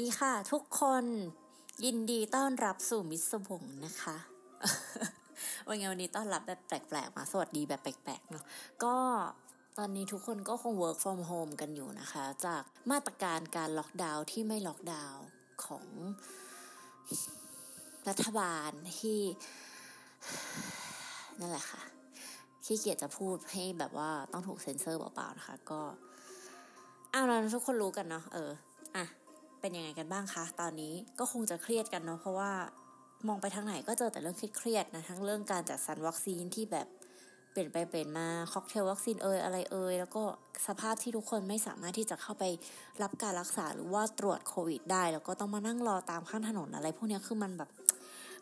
ดีค่ะทุกคนยินดีต้อนรับสู่มิสวงนะคะวันนี้วันนี้ต้อนรับแบบแปลกๆ มาสวัสดีแบบแปลกๆเนาะก็ตอนนี้ทุกคนก็คง work from home กันอยู่นะคะ จากมาตรการการล็อกดาวน์ที่ไม่ล็อกดาวน์ของรัฐบาลที่นั่นแหละค่ะขี้เกียจจะพูดให้แบบว่าต้องถูกเซ็นเซอร์เปล่าๆนะคะ ก็อ้าวเราทุกคนรู้กันเนาะเอออะ เป็นยังไงกันบ้างคะตอนนี้ก็คงจะเครียดกันเนาะเพราะว่ามองไปทางไหนก็เจอแต่เรื่องเครียดๆนะทั้งเรื่องการจัดสรรวัคซีนที่แบบเปลี่ยนไปเปลี่ยนมาค็อกเทลวัคซีนเอยอะไรเอยแล้วก็สภาพที่ทุกคนไม่สามารถที่จะเข้าไปรับการรักษาหรือว่าตรวจโควิดได้ แล้วก็ต้องมานั่งรอตามข้างถนนอะไร พวกนี้คือมันแบบ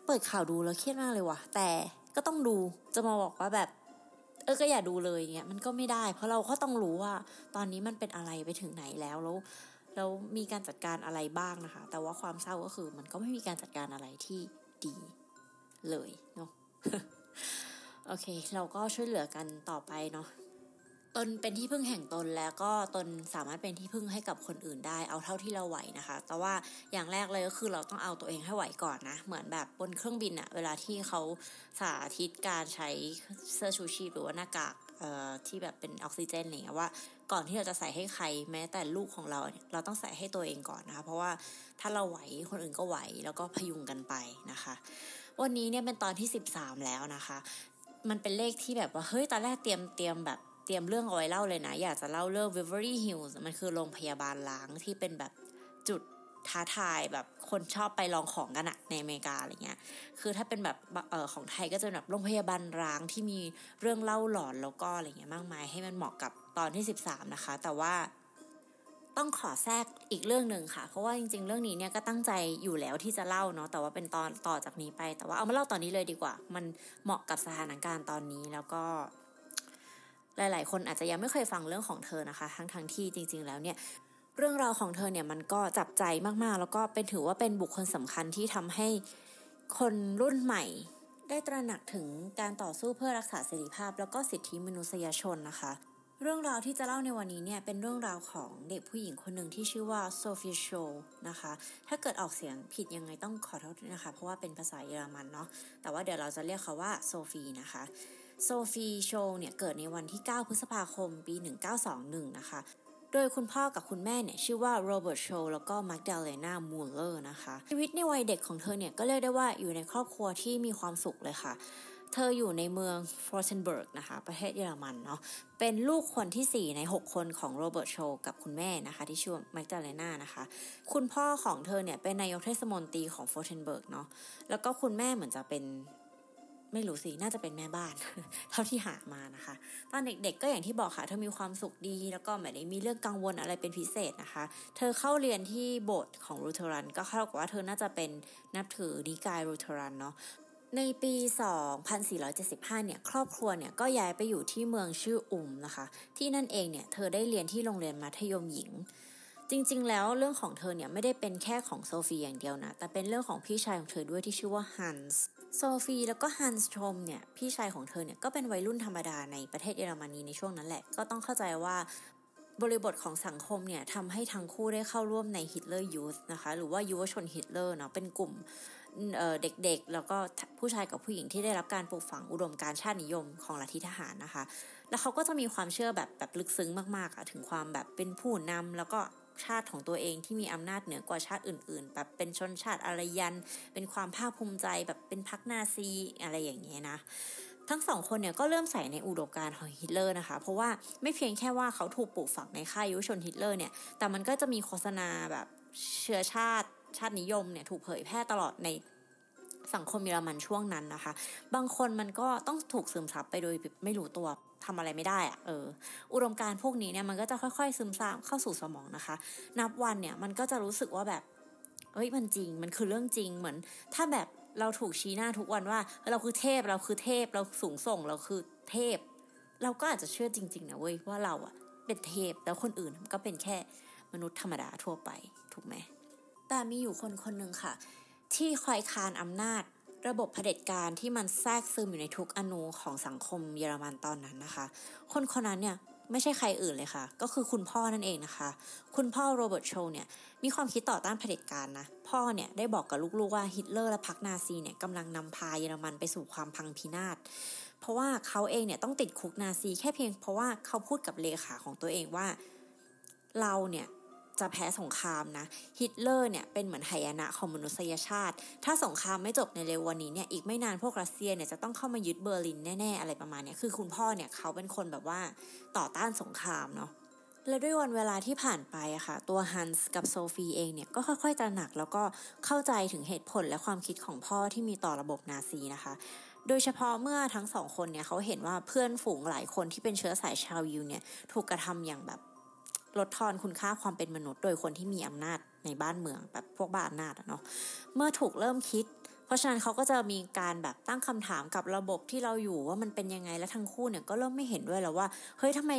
เปิดข่าวดูแล้วเครียดมากเลยว่ะ แต่ก็ต้องดูจะมาบอกว่าแบบ เออก็อย่าดูเลยเงี้ยมันก็ไม่ได้ เพราะเราก็ต้องรู้ว่าตอนนี้มันเป็นอะไรไปถึงไหนแล้วแล้ว แล้วมีการจัดการอะไรบ้างนะคะ แต่ว่าความเศร้าก็คือมันก็ไม่มีการจัดการอะไรที่ดีเลยเนาะโอเค เราก็ช่วยเหลือกันต่อไปเนาะ ตนเป็นที่พึ่งแห่งตนแล้วก็ตนสามารถเป็นที่พึ่งให้กับคนอื่นได้เอาเท่าที่เราไหวนะคะ แต่ว่าอย่างแรกเลยก็คือเราต้องเอาตัวเองให้ไหวก่อนนะ เหมือนแบบบนเครื่องบินอะเวลาที่เขาสาธิตการใช้เสื้อชูชีพหรือว่าหน้ากากเอ่อที่แบบเป็นออกซิเจนอะไรเงี้ยว่าก่อนที่เราจะใส่ให้ใครแม้แต่ลูกของเราเนี่ยเราต้องใส่ให้ตัวเองก่อนนะคะ เพราะว่าถ้าเราไหวคนอื่นก็ไหวแล้วก็พยุงกันไปนะคะ วันนี้เนี่ยเป็นตอนที่สิบสามแล้วนะคะ มันเป็นเลขที่แบบว่าเฮ้ยตอนแรกเตรียมเตรียมแบบ เตรียมเรื่องเอาไว้เล่าเลยนะ อยากจะเล่าเรื่อง v i v e r y Hills มันคือโรงพยาบาลล้างที่เป็นแบบจุดท้าทายแบบคนชอบไปลองของกันอะในอเมริกาอะไรเงี้ย คือถ้าเป็นแบบเออของไทยก็จะแบบโรงพยาบาลร้างที่มีเรื่องเล่าหลอนแล้วก็อะไรเงี้ยมากมายให้มันเหมาะกับตอนที่สิบสามนะคะ แต่ว่าต้องขอแทรกอีกเรื่องหนึ่งค่ะ เพราะว่าจริง ๆ เรื่องนี้เนี่ยก็ตั้งใจอยู่แล้วที่จะเล่าเนาะแต่ว่าเป็นตอนต่อจากนี้ไป แต่ว่าเอามาเล่าตอนนี้เลยดีกว่า มันเหมาะกับสถานการณ์ตอนนี้แล้วก็ หลายๆ คนอาจจะยังไม่เคยฟังเรื่องของเธอนะคะ ทั้งทั้งที่จริง ๆ แล้วเนี่ยเรื่องราวของเธอเนี่ยมันก็จับใจมากๆ แล้วก็เป็นถือว่าเป็นบุคคลสำคัญที่ทำให้คนรุ่นใหม่ ได้ตระหนักถึงการต่อสู้เพื่อรักษาเสรีภาพ แล้วก็สิทธิมนุษยชนนะคะ เรื่องราวที่จะเล่าในวันนี้เนี่ยเป็นเรื่องราวของเด็กผู้หญิงคนหนึ่งที่ชื่อว่าโซฟีโชนะคะ ถ้าเกิดออกเสียงผิดยังไงต้องขอโทษนะคะ เพราะว่าเป็นภาษาเยอรมันเนาะแต่ว่าเดี๋ยวเราจะเรียกเขาว่าโซฟีนะคะ โซฟีโชเนี่ยเกิดในวันที่ 9 พฤษภาคม ปี 1921 นะคะ โดยคุณพ่อกับคุณแม่เนี่ยชื่อว่าโรเบิร์ตโชลแล้วก็มาร์กดาเลนามูลเลอร์นะคะ ชีวิตในวัยเด็กของเธอเนี่ยก็เรียกได้ว่าอยู่ในครอบครัวที่มีความสุขเลยค่ะเธออยู่ในเมืองฟรอเซนเบิร์กนะคะ ประเทศเยอรมันเนาะ เป็นลูกคนที่ 4 ใน 6 คนของโรเบิร์ตโชลกับคุณแม่นะคะ ที่ชื่อมาร์กดาเลนานะคะ คุณพ่อของเธอเนี่ยเป็นนายกเทศมนตรีของฟรอเซนเบิร์กเนาะ แล้วก็คุณแม่เหมือนจะเป็น ไม่รู้สิ น่าจะเป็นแม่บ้าน เท่าที่หามานะคะ ตอนเด็กๆก็อย่างที่บอกค่ะ เธอมีความสุขดี แล้วก็ไม่ได้มีเรื่องกังวลอะไรเป็นพิเศษนะคะ เธอเข้าเรียนที่โบสถ์ของลูเทอรัน ก็เข้ากับว่าเธอน่าจะเป็นนับถือนิกายลูเทอรันเนาะในปี 2475 เนี่ย ครอบครัวเนี่ยก็ย้ายไปอยู่ที่เมืองชื่ออุล์มนะคะ ที่นั่นเองเนี่ย เธอได้เรียนที่โรงเรียนมัธยมหญิง จริงๆ แล้วเรื่องของเธอเนี่ยไม่ได้เป็นแค่ของโซฟีอย่างเดียวนะ แต่เป็นเรื่องของพี่ชายของเธอด้วยที่ชื่อว่าฮันส์โซฟีแล้วก็ฮันส์โชลเนี่ยพี่ชายของเธอเนี่ยก็เป็นวัยรุ่นธรรมดาในประเทศเยอรมนีในช่วงนั้นแหละ ก็ต้องเข้าใจว่าบริบทของสังคมเนี่ยทำให้ทั้งคู่ได้เข้าร่วมใน Hitler Youth นะคะ หรือว่ายุวชนฮิตเลอร์เนาะเป็นกลุ่มเด็กๆ แล้วก็ผู้ชายกับผู้หญิงที่ได้รับการปลูกฝังอุดมการณ์ชาตินิยมของลัทธิทหารนะคะ แล้วเขาก็จะมีความเชื่อแบบแบบลึกซึ้งมากๆอะถึงความแบบเป็นผู้นำแล้วก็ ชาติของตัวเองที่มีอำนาจเหนือกว่าชาติอื่น ๆ แบบเป็นชนชาติอารยัน เป็นความภาคภูมิใจแบบเป็นพรรคนาซีอะไรอย่างเงี้ยนะทั้งสองคนเนี่ยก็เริ่มใฝ่ในอุดมการณ์ของฮิตเลอร์นะคะ เพราะว่าไม่เพียงแค่ว่าเขาถูกปลูกฝังในค่ายยุวชนฮิตเลอร์เนี่ย แต่มันก็จะมีโฆษณาแบบเชื้อชาติชาตินิยมเนี่ยถูกเผยแพร่ตลอดในสังคมเยอรมันช่วงนั้นนะคะ บางคนมันก็ต้องถูกซึมซับไปโดยไม่รู้ตัว ทำอะไรไม่ได้อะเออ อุดมการณ์พวกนี้เนี่ยมันก็จะค่อยๆ ซึมซาบเข้าสู่สมองนะคะ นับวันเนี่ยมันก็จะรู้สึกว่าแบบเฮ้ยมันจริงมันคือเรื่องจริงเหมือน ถ้าแบบเราถูกชี้หน้าทุกวันว่า เราคือเทพเราคือเทพเราสูงส่งเราคือเทพ เราก็อาจจะเชื่อจริง ๆนะเว้ยว่าเราอะเป็นเทพแล้วคนอื่นก็เป็นแค่มนุษย์ธรรมดาทั่วไปถูกไหมแต่มีอยู่คนคนหนึ่งค่ะ ที่คอยคานอำนาจ ระบบเผด็จการที่มันแทรกซึมอยู่ในทุกอนูของสังคมเยอรมันตอนนั้นนะคะ คนคนนั้นเนี่ยไม่ใช่ใครอื่นเลยค่ะ ก็คือคุณพ่อนั่นเองนะคะ คุณพ่อโรเบิร์ตโชเนี่ยมีความคิดต่อต้านเผด็จการนะ พ่อเนี่ยได้บอกกับลูกๆว่าฮิตเลอร์และพรรคนาซีเนี่ยกำลังนำพาเยอรมันไปสู่ความพังพินาศ เพราะว่าเขาเองเนี่ยต้องติดคุกนาซีแค่เพียงเพราะว่าเขาพูดกับเลขาของตัวเองว่าเราเนี่ย จะแพ้สงครามนะฮิตเลอร์เนี่ยเป็นเหมือนหายนะของมนุษยชาติ ถ้าสงครามไม่จบในเร็ววันนี้เนี่ยอีกไม่นานพวกรัสเซียเนี่ยจะต้องเข้ามายึดเบอร์ลินแน่ๆอะไรประมาณนี้คือคุณพ่อเนี่ยเขาเป็นคนแบบว่าต่อต้านสงครามเนาะและด้วยวันเวลาที่ผ่านไปอะค่ะ ตัวฮันส์กับโซฟีเองเนี่ยก็ค่อยๆตระหนักแล้วก็เข้าใจถึงเหตุผลและความคิดของพ่อที่มีต่อระบบนาซีนะคะ โดยเฉพาะเมื่อทั้งสองคนเนี่ยเขาเห็นว่าเพื่อนฝูงหลายคนที่เป็นเชื้อสายชาวยิวเนี่ยถูกกระทำอย่างแบบ ลดทอนคุณค่าความเป็นมนุษย์ โดยคนที่มีอำนาจในบ้านเมืองแบบพวกบ้านอำนาจเนาะเมื่อถูกเริ่มคิด เพราะฉะนั้นเขาก็จะมีการแบบตั้งคำถามกับระบบที่เราอยู่ว่ามันเป็นยังไงและทั้งคู่เนี่ยก็เริ่มไม่เห็นด้วยแล้วว่าเฮ้ยทำไม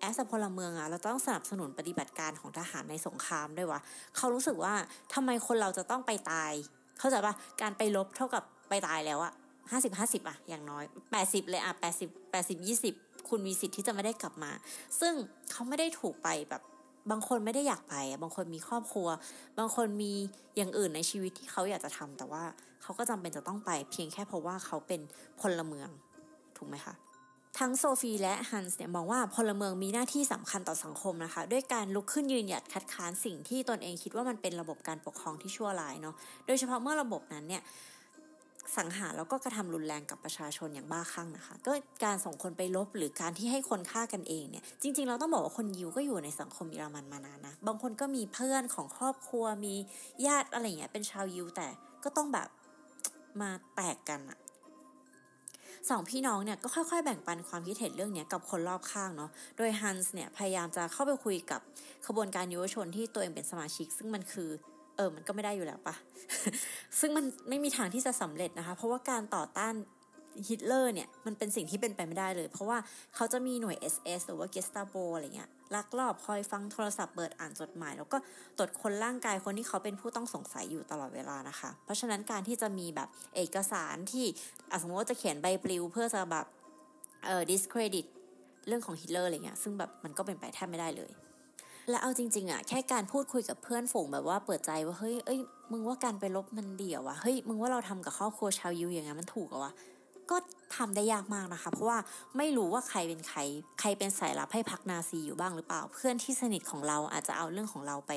แอสพลเมืองอะเราต้องสนับสนุนปฏิบัติการของทหารในสงครามด้วยวะเขารู้สึกว่าทำไมคนเราจะต้องไปตาย เข้าใจปะการไปลบเท่ากับไปตายแล้วอะห้าสิบห้าสิบอะอย่างน้อยแปดสิบเลยอะแปดสิบแปดสิบยี่สิบ คุณมีสิทธิ์ที่จะไม่ได้กลับมา ซึ่งเขาไม่ได้ถูกไปแบบบางคนไม่ได้อยากไปบางคนมีครอบครัว บางคนมีอย่างอื่นในชีวิตที่เขาอยากจะทำแต่ว่าเขาก็จำเป็นจะต้องไป เพียงแค่เพราะว่าเขาเป็นพลเมืองถูกไหมคะทั้งโซฟีและฮันส์เนี่ยมองว่าพลเมืองมีหน้าที่สำคัญต่อสังคมนะคะ ด้วยการลุกขึ้นยืนหยัดคัดค้านสิ่งที่ตนเองคิดว่ามันเป็นระบบการปกครองที่ชั่วร้ายเนาะโดยเฉพาะเมื่อระบบนั้นเนี่ย สังหารแล้วก็กระทำรุนแรงกับประชาชนอย่างบ้าคลั่งนะคะ ก็การส่งคนไปลบหรือการที่ให้คนฆ่ากันเองเนี่ย จริงๆ เราต้องบอกว่าคนยิวก็อยู่ในสังคมเยอรมันมานานนะ บางคนก็มีเพื่อนของครอบครัวมีญาติอะไรเงี้ยเป็นชาวยิวแต่ก็ต้องแบบมาแตกกันอะสองพี่น้องเนี่ยก็ค่อยๆ แบ่งปันความคิดเห็นเรื่องนี้กับคนรอบข้างเนาะ โดยฮันส์เนี่ยพยายามจะเข้าไปคุยกับขบวนการยุวชนที่ตัวเองเป็นสมาชิก ซึ่งมันคือ ออมันก็ไม่ได้อยู่แล้วปะซึ่งมันไม่มีทางที่จะสำเร็จนะคะ เพราะว่าการต่อต้านฮิตเลอร์เนี่ยมันเป็นสิ่งที่เป็นไปไม่ได้เลย เพราะว่าเขาจะมีหน่วย SS หรือว่าเกสตาโปอะไรเงี้ยลักลอบคอยฟังโทรศัพท์เปิดอ่านจดหมาย แล้วก็ตรวจคนร่างกายคนที่เขาเป็นผู้ต้องสงสัยอยู่ตลอดเวลานะคะ เพราะฉะนั้นการที่จะมีแบบเอกสารที่สมมติว่าจะเขียนใบปลิว เพื่อจะแบบเอ่อ discredit เรื่องของฮิตเลอร์อะไรเงี้ยซึ่งแบบมันก็เป็นไปแทบไม่ได้เลย และเอาจริง ๆอะแค่การพูดคุยกับเพื่อนฝูงแบบว่าเปิดใจว่าเฮ้ยเอ้ยมึงว่าการไปลบมันเดี่ยววะเฮ้ยมึงว่าเราทำกับครอบครัวชาวยิวอย่างนั้นมันถูกอะวะก็ทำได้ยากมากนะคะ เพราะว่าไม่รู้ว่าใครเป็นใคร ใครเป็นสายลับให้พักนาซีอยู่บ้างหรือเปล่า เพื่อนที่สนิทของเราอาจจะเอาเรื่องของเราไป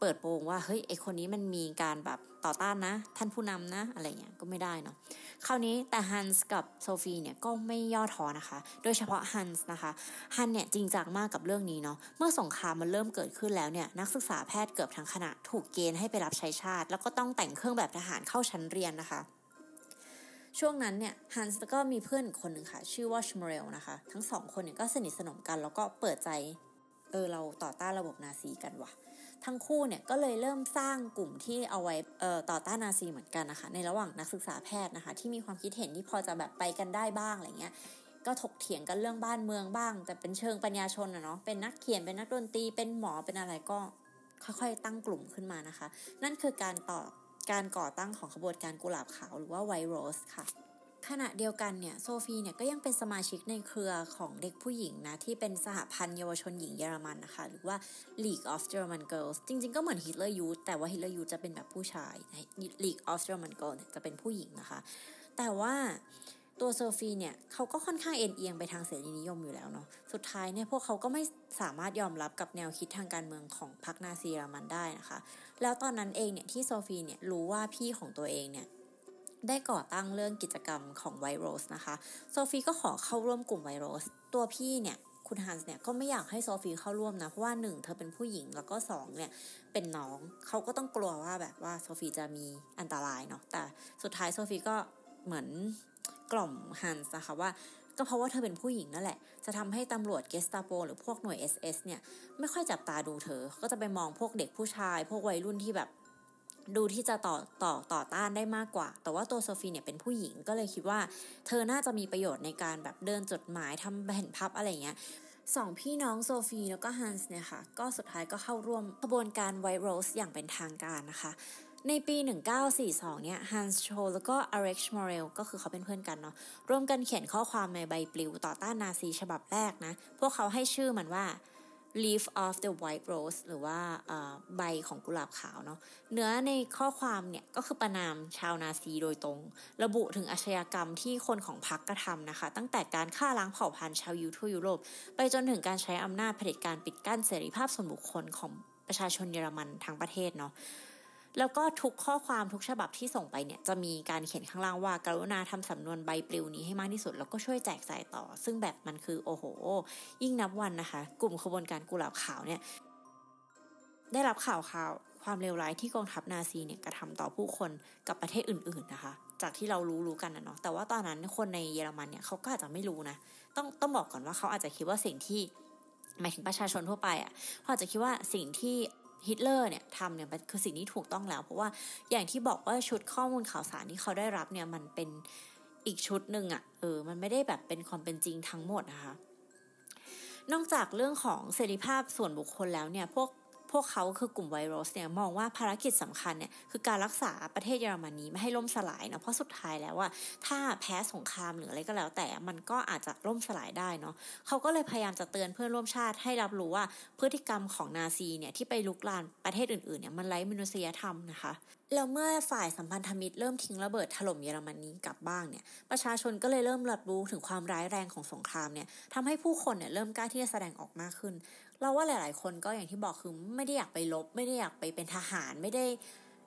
เปิดโปงว่าเฮ้ยไอคนนี้มันมีการแบบ ต่อต้านนะ ท่านผู้นำนะ อะไรเงี้ยก็ไม่ได้เนาะคราวนี้แต่ฮันส์กับโซฟีเนี่ยก็ไม่ย่อท้อนะคะ โดยเฉพาะฮันส์นะคะฮันเนี่ยจริงจังมากกับเรื่องนี้เนาะเมื่อสงครามมันเริ่มเกิดขึ้นแล้วเนี่ยนักศึกษาแพทย์เกือบทั้งคณะถูกเกณฑ์ให้ไปรับใช้ชาติ แล้วก็ต้องแต่งเครื่องแบบทหารเข้าชั้นเรียนนะคะช่วงนั้นเนี่ยฮันส์ก็มีเพื่อนคนหนึ่งค่ะ ชื่อว่าชมเรลนะคะ ทั้งสองคนเนี่ยก็สนิทสนมกันแล้วก็เปิดใจ เออเราต่อต้านระบบนาซีกันว่ะ ทั้งคู่เนี่ยก็เลยเริ่มสร้างกลุ่มที่เอาไว้ต่อต้านนาซีเหมือนกันนะคะในระหว่างนักศึกษาแพทย์นะคะ ที่มีความคิดเห็นที่พอจะแบบไปกันได้บ้างอะไรเงี้ยก็ถกเถียงกันเรื่องบ้านเมืองบ้าง แต่เป็นเชิงปัญญาชนอะเนาะเป็นนักเขียนเป็นนักดนตรีเป็นหมอเป็นอะไรก็ค่อยๆ ตั้งกลุ่มขึ้นมานะคะ นั่นคือการต่อการก่อตั้งของขบวนการกุหลาบขาวหรือว่า White Rose ค่ะ ขณะเดียวกันเนี่ยโซฟีเนี่ยก็ยังเป็นสมาชิกในเครือของเด็กผู้หญิงนะ ที่เป็นสหพันธ์เยาวชนหญิงเยอรมันนะคะ หรือว่า League of German Girls จริงๆ ก็เหมือน Hitler Youth แต่ว่า Hitler Youth จะเป็นแบบผู้ชาย League of German Girls จะเป็นผู้หญิงนะคะ แต่ว่าตัวโซฟีเนี่ยเขาก็ค่อนข้างเอนเอียงไปทางเสรีนิยมอยู่แล้วเนาะสุดท้ายเนี่ยพวกเขาก็ไม่สามารถยอมรับกับแนวคิดทางการเมืองของพรรคนาซีเยอรมันได้นะคะ แล้วตอนนั้นเองเนี่ยที่โซฟีเนี่ยรู้ว่าพี่ของตัวเองเนี่ย ได้ก่อตั้งเรื่องกิจกรรมของ White Rose นะคะ โซฟีก็ขอเข้าร่วมกลุ่ม White Rose ตัวพี่เนี่ยคุณฮันส์เนี่ยก็ไม่อยากให้โซฟีเข้าร่วมนะ เพราะว่าหนึ่งเธอเป็นผู้หญิงแล้วก็สองเนี่ยเป็นน้องเขาก็ต้องกลัวว่าแบบว่าโซฟีจะมีอันตรายเนาะแต่สุดท้ายโซฟีก็เหมือนกล่อมฮันส์นะคะว่าก็เพราะว่าเธอเป็นผู้หญิงนั่นแหละ จะทำให้ตำรวจเกสตาโปหรือพวกหน่วย SS เนี่ยไม่ค่อยจับตาดูเธอ ก็จะไปมองพวกเด็กผู้ชาย พวกวัยรุ่นที่แบบ ดูที่จะต่อต่อต่อต้านได้มากกว่า แต่ว่าตัวโซฟีเนี่ยเป็นผู้หญิงก็เลยคิดว่า เธอน่าจะมีประโยชน์ในการแบบเดินจดหมายทำแผ่นพับอะไรเงี้ยสองพี่น้องโซฟีแล้วก็ฮันส์เนี่ยค่ะ ก็สุดท้ายก็เข้าร่วมกระบวนการไวโรสอย่างเป็นทางการนะคะ ในปี 1942 เนี่ยฮันส์โชแล้วก็อเร็กซ์มอเรลก็คือเขาเป็นเพื่อนกันเนาะร่วมกันเขียนข้อความในใบปลิวต่อต้านนาซีฉบับแรกนะ พวกเขาให้ชื่อมันว่า leaf of the white rose หรือว่าใบของกุหลาบขาวเนาะเนื้อในข้อความเนี่ยก็คือประนามชาวนาซีโดยตรง ระบุถึงอาชญากรรมที่คนของพรรคกระทำนะคะ ตั้งแต่การฆ่าล้างเผ่าพันธุ์ชาวยูทั่วยุโรป ไปจนถึงการใช้อำนาจเผด็จการปิดกั้นเสรีภาพส่วนบุคคลของประชาชนเยอรมันทั้งประเทศเนาะ แล้วก็ทุกข้อความทุกฉบับที่ส่งไปเนี่ยจะมีการเขียนข้างล่างว่ากรุณาทำสำนวนใบปลิวนี้ให้มากที่สุด แล้วก็ช่วยแจกจ่ายต่อ ซึ่งแบบมันคือโอ้โห ยิ่งนับวันนะคะ กลุ่มขบวนการกุหลาบขาวเนี่ยได้รับข่าวข่าวความเลวร้ายที่กองทัพนาซีเนี่ยกระทำต่อผู้คนกับประเทศอื่น ๆนะคะ จากที่เรารู้รู้กันนะเนาะแต่ว่าตอนนั้นคนในเยอรมันเนี่ยเขาก็อาจจะไม่รู้นะต้องต้องบอกก่อนว่าเขาอาจจะคิดว่าสิ่งที่หมายถึงประชาชนทั่วไปอะ่ะเขาอาจจะคิดว่าสิ่งที่ ฮิตเลอร์เนี่ยทำเนี่ยคือสิ่งที่ถูกต้องแล้ว เพราะว่าอย่างที่บอกว่าชุดข้อมูลข่าวสารที่เขาได้รับเนี่ยมันเป็นอีกชุดหนึ่งอะ่ะเออมันไม่ได้แบบเป็นความเป็นจริงทั้งหมดนะคะนอกจากเรื่องของเสรีภาพส่วนบุคคลแล้วเนี่ยพวก พวกเขาคือกลุ่มไวรัสเนี่ยมองว่าภารกิจสำคัญเนี่ยคือการรักษาประเทศเยอรมนีไม่ให้ล่มสลายเนาะเพราะสุดท้ายแล้วว่าถ้าแพ้สงครามหรืออะไรก็แล้ว แต่มันก็อาจจะล่มสลายได้เนาะเขาก็เลยพยายามจะเตือนเพื่อนร่วมชาติให้รับรู้ว่าพฤติกรรมของนาซีเนี่ยที่ไปลุกลานประเทศอื่นๆเนี่ยมันไร้มนุษยธรรมนะคะแล้วเมื่อฝ่ายสัมพันธมิตรเริ่มทิ้งระเบิดถล่มเยอรมนีกลับบ้างเนี่ยประชาชนก็เลยเริ่มรับรู้ถึงความร้ายแรงของสงครามเนี่ยทำให้ผู้คนเนี่ยเริ่มกล้าที่จะแสดงออกมากขึ้น เราว่าหลาย ๆ คนก็อย่างที่บอกคือไม่ได้อยากไปลบ ไม่ได้อยากไปเป็นทหารไม่ได้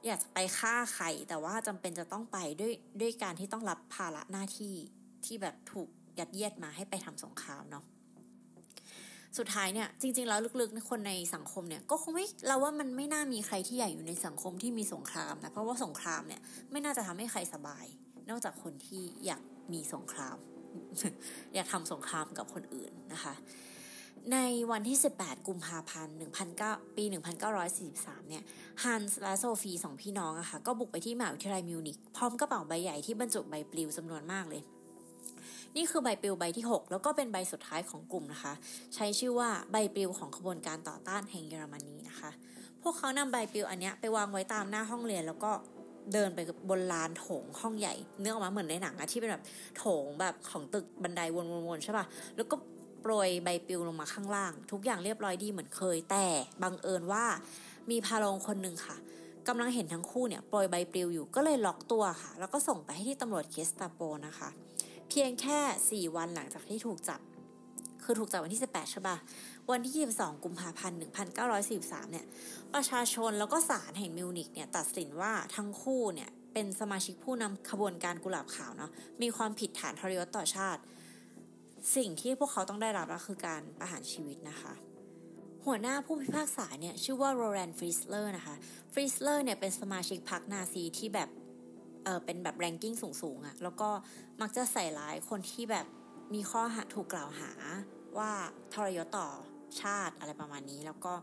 อยากจะไปฆ่าใครแต่ว่าจำเป็นจะต้องไปด้วยด้วยการที่ต้องรับภาระหน้าที่ที่แบบถูกยัดเยียดมาให้ไปทำสงครามเนาะสุดท้ายเนี่ยจริง ๆ แล้วลึกๆคนในสังคมเนี่ยก็คงไม่เราว่ามันไม่น่ามีใครที่ใหญ่อยู่ในสังคมที่มีสงครามนะเพราะว่าสงครามเนี่ยไม่น่าจะทำให้ใครสบาย นอกจากคนที่อยากมีสงคราม อยากทำสงครามกับคนอื่นนะคะ ในวันที่ 18 กุมภาพันธ์19ปี 1943 เนี่ย ฮันส์และโซฟีสองพี่น้องอะค่ะ ก็บุกไปที่มหาวิทยาลัยมิวนิกพร้อมกระเป๋าใบใหญ่ที่บรรจุใบปลิวจำนวนมากเลย นี่คือใบปลิวใบที่ 6 แล้วก็เป็นใบสุดท้ายของกลุ่มนะคะ ใช้ชื่อว่าใบปลิวของขบวนการต่อต้านแห่งเยอรมนีนะคะ พวกเขานำใบปลิวอันนี้ไปวางไว้ตามหน้าห้องเรียนแล้วก็เดินไปบนลานโถงห้องใหญ่เนื้อออกมาเหมือนในหนังอะที่เป็นแบบโถงแบบของตึกบันไดวนๆใช่ป่ะ แล้วก็ โปรยใบปลิวลงมาข้างล่าง ทุกอย่างเรียบร้อยดีเหมือนเคย แต่บังเอิญว่ามีพาลงคนหนึ่งค่ะกำลังเห็นทั้งคู่เนี่ยโปรยใบปลิวอยู่ก็เลยล็อกตัวค่ะ แล้วก็ส่งไปให้ที่ตำรวจเคสตาโปนะคะ เพียงแค่ 4 วันหลังจากที่ถูกจับ คือถูกจับวันที่ 18 ใช่ปะวันที่ 22 กุมภาพันธ์ 1943 เนี่ย ประชาชนแล้วก็ศาลแห่งมิวนิกเนี่ยตัดสินว่าทั้งคู่เนี่ยเป็นสมาชิกผู้นำขบวนการกุหลาบขาวเนาะมีความผิดฐานทรยศต่อชาติ สิ่งที่พวกเขาต้องได้รับก็คือการประหารชีวิตนะคะ หัวหน้าผู้พิพากษาเนี่ยชื่อว่าโรแลนฟริสเลอร์นะคะฟริสเลอร์เนี่ยเป็นสมาชิกพรรคนาซีที่แบบเออเป็นแบบ ranking สูงๆอะ่ะแล้วก็มักจะใส่ร้ายคนที่แบบมีข้อหาถูกกล่าวหาว่าทรยศต่อชาติอะไรประมาณนี้ แล้วก็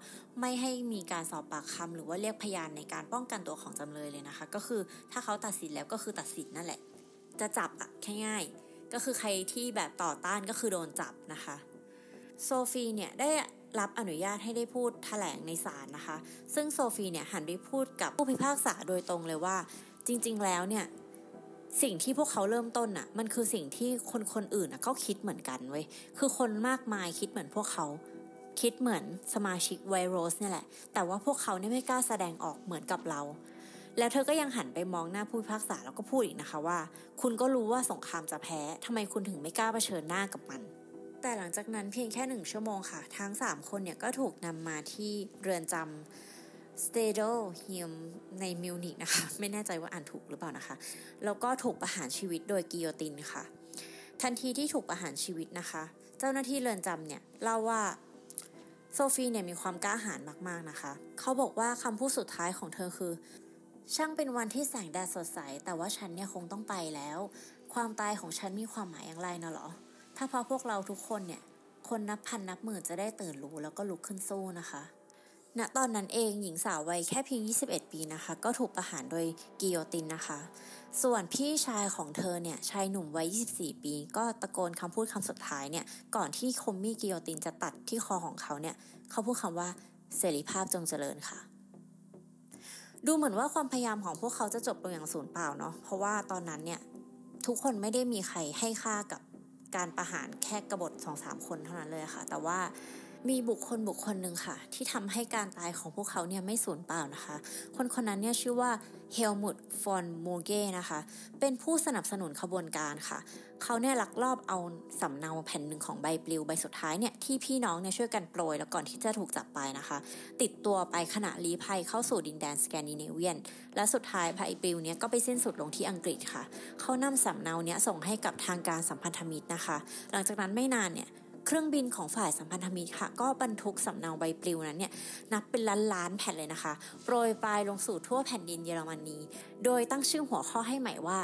ไม่ให้มีการสอบปากคำหรือว่าเรียกพยานในการป้องกันตัวของจำเลยเลยนะคะ ก็คือถ้าเขาตัดสินแล้วก็คือตัดสินนั่นแหละ จะจับอะแค่ง่าย ก็คือใครที่แบบต่อต้านก็คือโดนจับนะคะ โซฟีเนี่ยได้รับอนุญาตให้ได้พูดถแถลงในศาลนะคะ ซึ่งโซฟีเนี่ยหันไปพูดกับผู้พิพากษาโดยตรงเลยว่า จริง ๆ แล้วเนี่ยสิ่งที่พวกเขาเริ่มต้นน่ะมันคือสิ่งที่คนคนอื่นน่ะเขาคิดเหมือนกันเว้ยคือคนมากมายคิดเหมือนพวกเขา คิดเหมือนสมาชิกไวโรสเนี่ยแหละ แต่ว่าพวกเขาเนี่ยไม่กล้าแสดงออกเหมือนกับเรา แล้วเธอก็ยังหันไปมองหน้าผู้พิพากษาแล้วก็พูดอีกนะคะว่า คุณก็รู้ว่าสงครามจะแพ้ทำไมคุณถึงไม่กล้าเผชิญหน้ากับมัน แต่หลังจากนั้นเพียงแค่หนึ่งชั่วโมงค่ะ ทั้ง 3 คนเนี่ยก็ถูกนำมาที่เรือนจำสเตโดฮิมในมิวนิกนะคะ ไม่แน่ใจว่าอ่านถูกหรือเปล่านะคะ แล้วก็ถูกประหารชีวิตโดยกิโยตินค่ะ ทันทีที่ถูกประหารชีวิตนะคะ เจ้าหน้าที่เรือนจำเนี่ยเล่าว่าโซฟีเนี่ยมีความกล้าหาญมากๆนะคะ เขาบอกว่าคำพูดสุดท้ายของเธอคือ ช่างเป็นวันที่แสงแดดสดใส แต่ว่าฉันเนี่ยคงต้องไปแล้ว ความตายของฉันมีความหมายอย่างไรนะหรอ ถ้าพอพวกเราทุกคนเนี่ย คนนับพันนับหมื่นจะได้ตื่นรู้แล้วก็ลุกขึ้นสู้นะคะณตอนนั้นเองหญิงสาววัยแค่เพียง 21 ปีนะคะ ก็ถูกประหารโดยกิโยตินนะคะ ส่วนพี่ชายของเธอเนี่ยชายหนุ่มวัย 24 ปี ก็ตะโกนคำพูดคำสุดท้ายเนี่ยก่อนที่คมมี่กิโยตินจะตัดที่คอของเขาเนี่ยเขาพูดคำว่าเสรีภาพจงเจริญค่ะ ดูเหมือนว่าความพยายามของพวกเขาจะจบลงอย่างสูญเปล่าเนาะเพราะว่าตอนนั้นเนี่ยทุกคนไม่ได้มีใครให้ค่ากับการประหารแค่กระบฏสองสามคนเท่านั้นเลยค่ะ แต่ว่า มีบุคคลบุคคลหนึ่งค่ะ ที่ทำให้การตายของพวกเขาเนี่ยไม่สูญเปล่านะคะ คนคนนั้นเนี่ยชื่อว่าเฮลมุตฟอนโมเกนะคะ เป็นผู้สนับสนุนขบวนการค่ะ เขาเนี่ยลักลอบเอาสำเนาแผ่นหนึ่งของใบปลิวใบสุดท้ายเนี่ยที่พี่น้องเนี่ยช่วยกันโปรยแล้วก่อนที่จะถูกจับไปนะคะ ติดตัวไปขณะลี้ภัยเข้าสู่ดินแดนสแกนดิเนเวียน และสุดท้ายใบปลิวเนี่ยก็ไปสิ้นสุดลงที่อังกฤษค่ะ เขานำสำเนาเนี่ยส่งให้กับทางการสัมพันธมิตรนะคะ หลังจากนั้นไม่นานเนี่ย เครื่องบินของฝ่ายสัมพันธมิตรค่ะ ก็บรรทุกสำเนาใบปลิวนั้นเนี่ยนับเป็นล้านล้านแผ่นเลยนะคะ โปรยปรายลงสู่ทั่วแผ่นดินเยอรมนี โดยตั้งชื่อหัวข้อให้ใหม่ว่า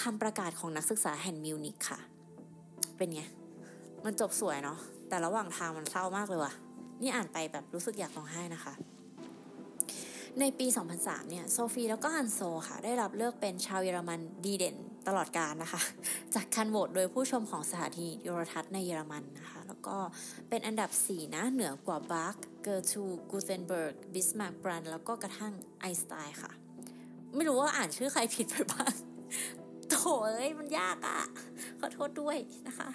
คำประกาศของนักศึกษาแห่งมิวนิกค่ะ เป็นไง มันจบสวยเนาะแต่ระหว่างทางมันเศร้ามากเลยว่ะ นี่อ่านไปแบบรู้สึกอยากร้องไห้นะคะในปี 2003 เนี่ย โซฟีแล้วก็ฮันโชค่ะ ได้รับเลือกเป็นชาวเยอรมันดีเด่น ตลอดกาลนะคะ จากการโหวตโดยผู้ชมของสถานีโทรทัศน์ในเยอรมันนะคะ แล้วก็เป็นอันดับ 4 นะ เหนือกว่าบาร์กเกอร์ทูกูเทนเบิร์กบิสมาร์กบรันแล้วก็กระทั่งไอสไตน์ค่ะ ไม่รู้ว่าอ่านชื่อใครผิดไปบ้างโถเอ้ยมันยากอะ่ะ ขอโทษด้วยนะคะ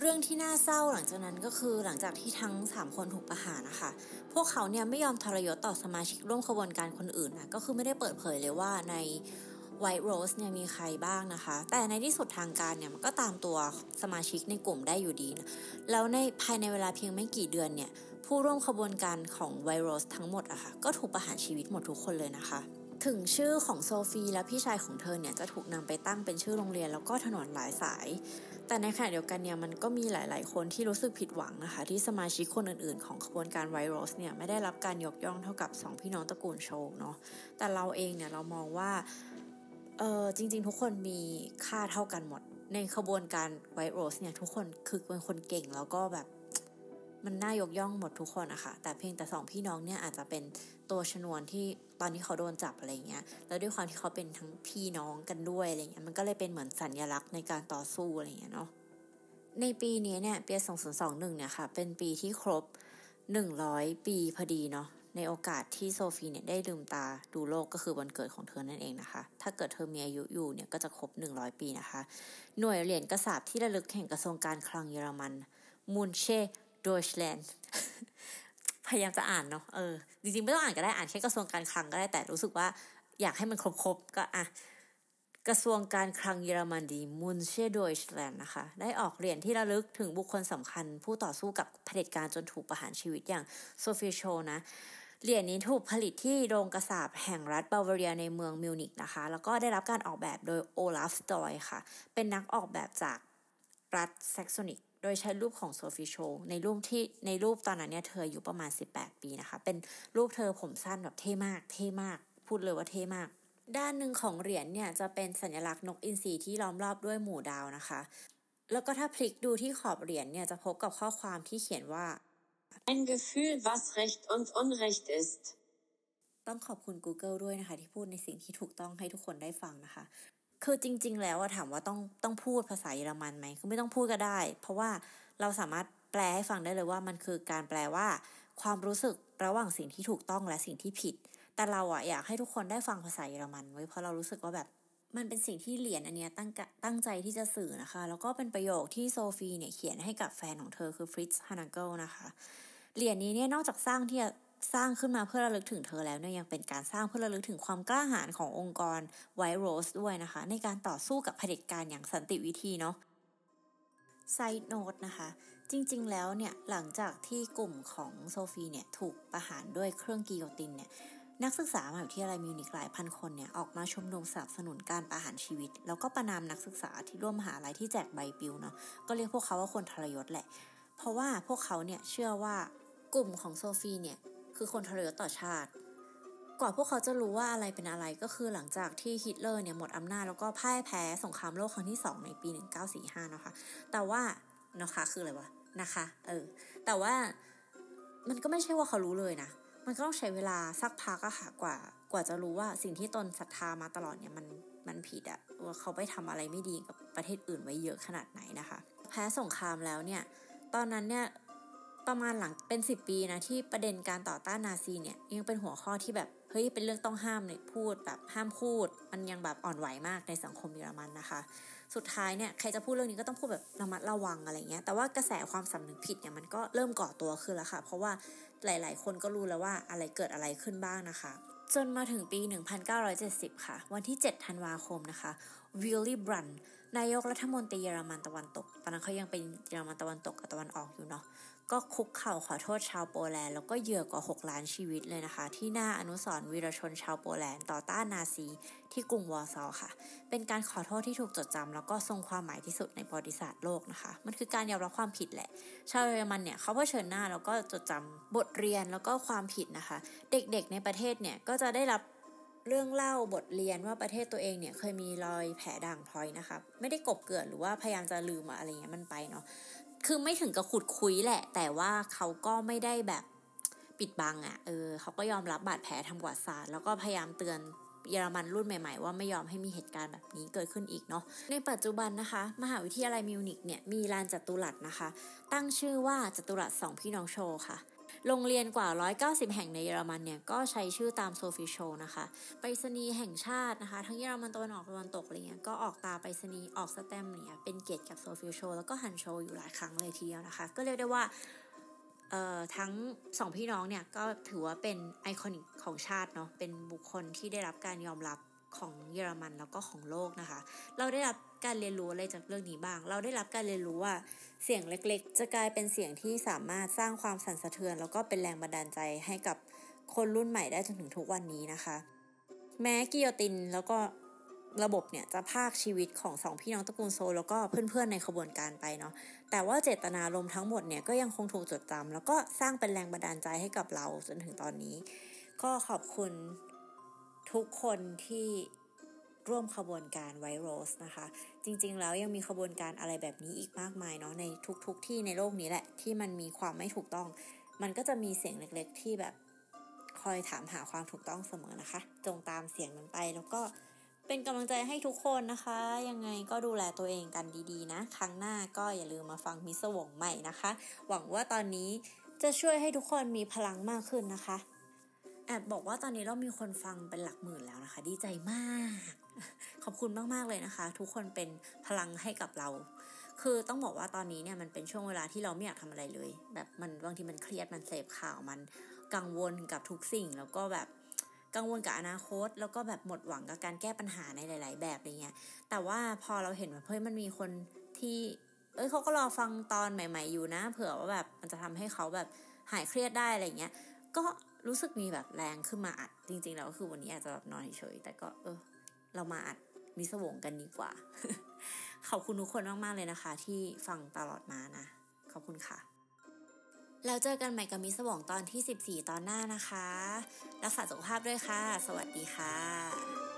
เรื่องที่น่าเศร้าหลังจากนั้นก็คือหลังจากที่ทั้ง 3 คนถูกประหารนะคะ พวกเขาเนี่ยไม่ยอมทรยศต่อสมาชิกร่วมขบวนการคนอื่นนะก็คือไม่ได้เปิดเผยเลยว่าใน White Rose เนี่ยมีใครบ้างนะคะ แต่ในที่สุดทางการเนี่ยมันก็ตามตัวสมาชิกในกลุ่มได้อยู่ดีนะแล้วในภายในเวลาเพียงไม่กี่เดือนเนี่ยผู้ร่วมขบวนการของ White Rose ทั้งหมดอะคะ่ะก็ถูกประหารชีวิตหมดทุกคนเลยนะคะ ถึงชื่อของโซฟีและพี่ชายของเธอเนี่ยจะถูกนำไปตั้งเป็นชื่อโรงเรียนแล้วก็ถนนหลายสาย แต่ในขณะเดียวกันเนี่ยมันก็มีหลาย ๆ คนที่รู้สึกผิดหวังนะคะ ที่สมาชิกคนอื่น ๆ ของขบวนการไวโรสเนี่ยไม่ได้รับการยกย่องเท่ากับ 2 พี่น้องตระกูลโชว์เนาะแต่เราเองเนี่ยเรามองว่า เออจริง ๆ ทุกคนมีค่าเท่ากันหมด ในขบวนการไวโรสเนี่ยทุกคนคือเป็นคนเก่งแล้วก็แบบมันน่ายกย่องหมดทุกคนอะคะ่ะ แต่เพียงแต่สองพี่น้องเนี่ยอาจจะเป็นตัวชนวนที่ตอนที่เขาโดนจับอะไรเงี้ย แล้วด้วยความที่เขาเป็นทั้งพี่น้องกันด้วยอะไรเงี้ย มันก็เลยเป็นเหมือนสัญญลักษณ์ในการต่อสู้อะไรเงี้ยเนาะ ในปีนี้เนี่ยปี 2021 เนี่ยค่ะ เป็นปีที่ครบ 100 ปีพอดีเนาะ ในโอกาสที่โซฟีเนี่ยได้ลืมตาดูโลกก็คือวันเกิดของเธอนั่นเองนะคะ ถ้าเกิดเธอมีอายุอยู่เนี่ยก็จะครบ 100 ปีนะคะ หน่วยเหรียญกระสาบที่ระลึกแห่งกระทรวงการคลังเยอรมันมูนเช่โดยแลนด์พยายามจะอ่านเนาะเออจริงๆไม่ต้องอ่านก็ได้อ่านแค่กระทรวงการคลังก็ได้แต่รู้สึกว่าอยากให้มันครบๆก็อะกระทรวงการคลังเยอรมันดีมุนเชโดยแลนนะคะ ได้ออกเหรียญที่ระลึกถึงบุคคลสำคัญ ผู้ต่อสู้กับเผด็จการจนถูกประหารชีวิตอย่างโซฟีโชนะ เหรียญนี้ถูกผลิตที่โรงกษาปณ์แห่งรัฐบาวาเรียในเมืองมิวนิกนะคะ แล้วก็ได้รับการออกแบบโดยโอลาฟสตอยค่ะ เป็นนักออกแบบจากรัฐแซกโซนี โดยใช้รูปของโซฟีโชในรูปที่ในรูปตอนนั้นเนี่ยเธออยู่ประมาณ 18 ปีนะคะ เป็นรูปเธอผมสั้นแบบเท่มาก เท่มาก พูดเลยว่าเท่มาก ด้านหนึ่งของเหรียญเนี่ยจะเป็นสัญลักษณ์นกอินทรีที่ล้อมรอบด้วยหมู่ดาวนะคะ แล้วก็ถ้าพลิกดูที่ขอบเหรียญเนี่ยจะพบกับข้อความที่เขียนว่า Ein Gefühl, was Recht und Unrecht ist ต้องขอบคุณ Google ด้วยนะคะ ที่พูดในสิ่งที่ถูกต้องให้ทุกคนได้ฟังนะคะ คือจริง ๆ แล้วถามว่าต้องต้องพูดภาษาเยอรมันไหมคือไม่ต้องพูดก็ได้ เพราะว่าเราสามารถแปลให้ฟังได้เลยว่ามันคือการแปลว่า ความรู้สึกระหว่างสิ่งที่ถูกต้องและสิ่งที่ผิด แต่เราอะอยากให้ทุกคนได้ฟังภาษาเยอรมันไว้เพราะเรารู้สึกว่าแบบ มันเป็นสิ่งที่เหรียญอันนี้ตั้งตั้งใจที่จะสื่อนะคะ แล้วก็เป็นประโยคที่โซฟีเนี่ยเขียนให้กับแฟนของเธอคือฟริตซ์ฮานาเกิลนะคะ เหรียญนี้เนี่ยนอกจากสร้างที่สร้างขึ้นมาเพื่อระลึกถึงเธอแล้วเนี่ยยังเป็นการสร้างเพื่อระลึกถึงความกล้าหาญขององค์กรไวโรสด้วยนะคะ ในการต่อสู้กับเผด็จการอย่างสันติวิธีเนาะไซโนดนะคะ จริงๆแล้วเนี่ยหลังจากที่กลุ่มของโซฟีเนี่ยถูกประหารด้วยเครื่องกิโยตินเนี่ย นักศึกษามหาวิทยาลัยมิวนิกหลายพันคนเนี่ยออกมาชมนุมสนับสนุนการประหารชีวิต แล้วก็ประนามนักศึกษาที่ร่วมมหาลัยที่แจกใบปลิวเนาะก็เรียกพวกเขาว่าคนทรยศแหละ เพราะว่าพวกเขาเนี่ยเชื่อว่ากลุ่มของโซฟีเนี่ยคือคนทรยศต่อชาติ กว่าพวกเขาจะรู้ว่าอะไรเป็นอะไรก็คือหลังจากที่ฮิตเลอร์เนี่ยหมดอำนาจแล้วก็พ่ายแพ้สงครามโลกครั้งที่ 2 ในปี 1945นะคะแต่ว่านะคะคืออะไรวะนะคะ เออแต่ว่ามันก็ไม่ใช่ว่าเขารู้เลยนะ มันก็ต้องใช้เวลาสักพักอะค่ะกว่ากว่าจะรู้ว่าสิ่งที่ตนศรัทธามาตลอดเนี่ยมันมันผิดอะว่าเขาไปทำอะไรไม่ดีกับประเทศอื่นไว้เยอะขนาดไหนนะคะแพ้สงครามแล้วเนี่ยตอนนั้นเนี่ยประมาณหลังเป็นสิบปีนะที่ประเด็นการต่อต้านนาซีเนี่ยยังเป็นหัวข้อที่แบบเฮ้ยเป็นเรื่องต้องห้ามเนี่ยพูดแบบห้ามพูด มันยังแบบอ่อนไหวมากในสังคมเยอรมันนะคะ สุดท้ายเนี่ยใครจะพูดเรื่องนี้ก็ต้องพูดแบบระมัดระวังอะไรเงี้ย แต่ว่ากระแสความสำนึกผิดเนี่ยมันก็เริ่มก่อตัวขึ้นแล้วค่ะ เพราะว่าหลาย ๆ คนก็รู้แล้วว่าอะไรเกิดอะไรขึ้นบ้างนะคะ จนมาถึงปี 1970 ค่ะ วันที่ 7 ธันวาคมนะคะวิลลี่บรันนายกรัฐมนตรีเยอรมันตะวันตก ตอนนั้นเขายังเป็นเยอรมันตะวันตกกับตะวันออกอยู่เนาะ ก็คุกเข่าขอโทษชาวโปแลนด์แล้วก็เหยื่อกว่า 6 ล้านชีวิตเลยนะคะ ที่หน้าอนุสรณ์วีรชนชาวโปแลนด์ต่อต้านนาซีที่กรุงวอร์ซอค่ะ เป็นการขอโทษที่ถูกจดจำแล้วก็ทรงความหมายที่สุดในประวัติศาสตร์โลกนะคะ มันคือการยอมรับความผิดแหละ ชาวเยอรมันเนี่ยเขาเผชิญหน้าแล้วก็จดจำบทเรียนแล้วก็ความผิดนะคะ เด็กๆในประเทศเนี่ยก็จะได้รับเรื่องเล่าบทเรียนว่าประเทศตัวเองเนี่ยเคยมีรอยแผลด่างพร้อยนะคะ ไม่ได้กบเกลื่อนหรือว่าพยายามจะลืมอะไรเงี้ยมันไปเนาะ คือไม่ถึงกับขุดคุยแหละ แต่ว่าเขาก็ไม่ได้แบบปิดบังอะ่ะ เออเขาก็ยอมรับบาดแผลทางประวัติศาสตร์แล้วก็พยายามเตือนเยอรมันรุ่นใหม่ๆ ว่าไม่ยอมให้มีเหตุการณ์แบบนี้เกิดขึ้นอีกเนาะในปัจจุบันนะคะ มหาวิทยาลัยมิวนิกเนี่ยมีลานจัตุรัสนะคะ ตั้งชื่อว่าจัตุรัสสองพี่น้องโชว์ค่ะ โรงเรียนกว่า 190 แห่งในเยอรมันเนี่ยก็ใช้ชื่อตามโซฟิโชนะคะไปรษณีย์แห่งชาตินะคะ ทั้งเยอรมันตะวันออกตะวันตกอะไรเงี้ยก็ออกตราไปรษณีย์ออกแสตมป์เนี่ยเป็นเกียรติกับโซฟิโชแล้วก็ฮันโชอยู่หลายครั้งเลยทีเดียวนะคะ ก็เรียกได้ว่าเอ่อทั้งสองพี่น้องเนี่ยก็ถือว่าเป็น iconic ของชาติเนาะเป็นบุคคลที่ได้รับการยอมรับ ของเยอรมันแล้วก็ของโลกนะคะ เราได้รับการเรียนรู้อะไรจากเรื่องนี้บ้าง เราได้รับการเรียนรู้ว่าเสียงเล็กๆ จะกลายเป็นเสียงที่สามารถสร้างความสั่นสะเทือน แล้วก็เป็นแรงบันดาลใจให้กับคนรุ่นใหม่ได้จนถึงทุกวันนี้นะคะ แม้กิโยตินแล้วก็ระบบเนี่ยจะพากชีวิตของสองพี่น้องตระกูลโซลแล้วก็เพื่อนๆในขบวนการไปเนาะแต่ว่าเจตนารมณ์ทั้งหมดเนี่ยก็ยังคงถูกจดจำแล้วก็สร้างเป็นแรงบันดาลใจให้กับเราจนถึงตอนนี้ ก็ขอบคุณ ทุกคนที่ร่วมขบวนการไวโรสนะคะ จริงๆแล้วยังมีขบวนการอะไรแบบนี้อีกมากมายเนาะในทุกๆทที่ในโลกนี้แหละ ที่มันมีความไม่ถูกต้อง มันก็จะมีเสียงเล็กๆ ที่แบบคอยถามหาความถูกต้องเสมอนะคะ จงตามเสียงมันไปแล้วก็เป็นกำลังใจให้ทุกคนนะคะ ยังไงก็ดูแลตัวเองกันดีๆนะ ครั้งหน้าก็อย่าลืมมาฟังมิสวงใหม่นะคะ หวังว่าตอนนี้จะช่วยให้ทุกคนมีพลังมากขึ้นนะคะ แอบบอกว่าตอนนี้เรามีคนฟังเป็นหลักหมื่นแล้วนะคะ ดีใจมาก ขอบคุณมาก ๆ เลยนะคะ ทุกคนเป็นพลังให้กับเรา คือต้องบอกว่าตอนนี้เนี่ยมันเป็นช่วงเวลาที่เราไม่อยากทำอะไรเลย แบบมันบางทีมันเครียดมันเสพข่าวมันกังวลกับทุกสิ่งแล้วก็แบบกังวลกับอนาคต แล้วก็แบบหมดหวังกับการแก้ปัญหาในหลาย ๆ แบบอะไรเงี้ย แต่ว่าพอเราเห็นว่าเฮ้ยมันมีคนที่ เอ้ยเขาก็รอฟังตอนใหม่ ๆ อยู่นะ เผื่อว่าแบบมันจะทำให้เขาแบบหายเครียดได้อะไรเงี้ย ก็ รู้สึกมีแบบแรงขึ้นมาอัด จริง ๆ แล้วก็คือวันนี้อาจจะแบบนอนเฉยแต่ก็เออ เรามาอัดมิสวงกันดีกว่า ขอบคุณทุกคนมาก ๆ เลยนะคะ ที่ฟังตลอดมานะ ขอบคุณค่ะ แล้วเจอกันใหม่กับมิสวงตอนที่ 14 ตอนหน้านะคะ รักษาสุขภาพด้วยค่ะ สวัสดีค่ะ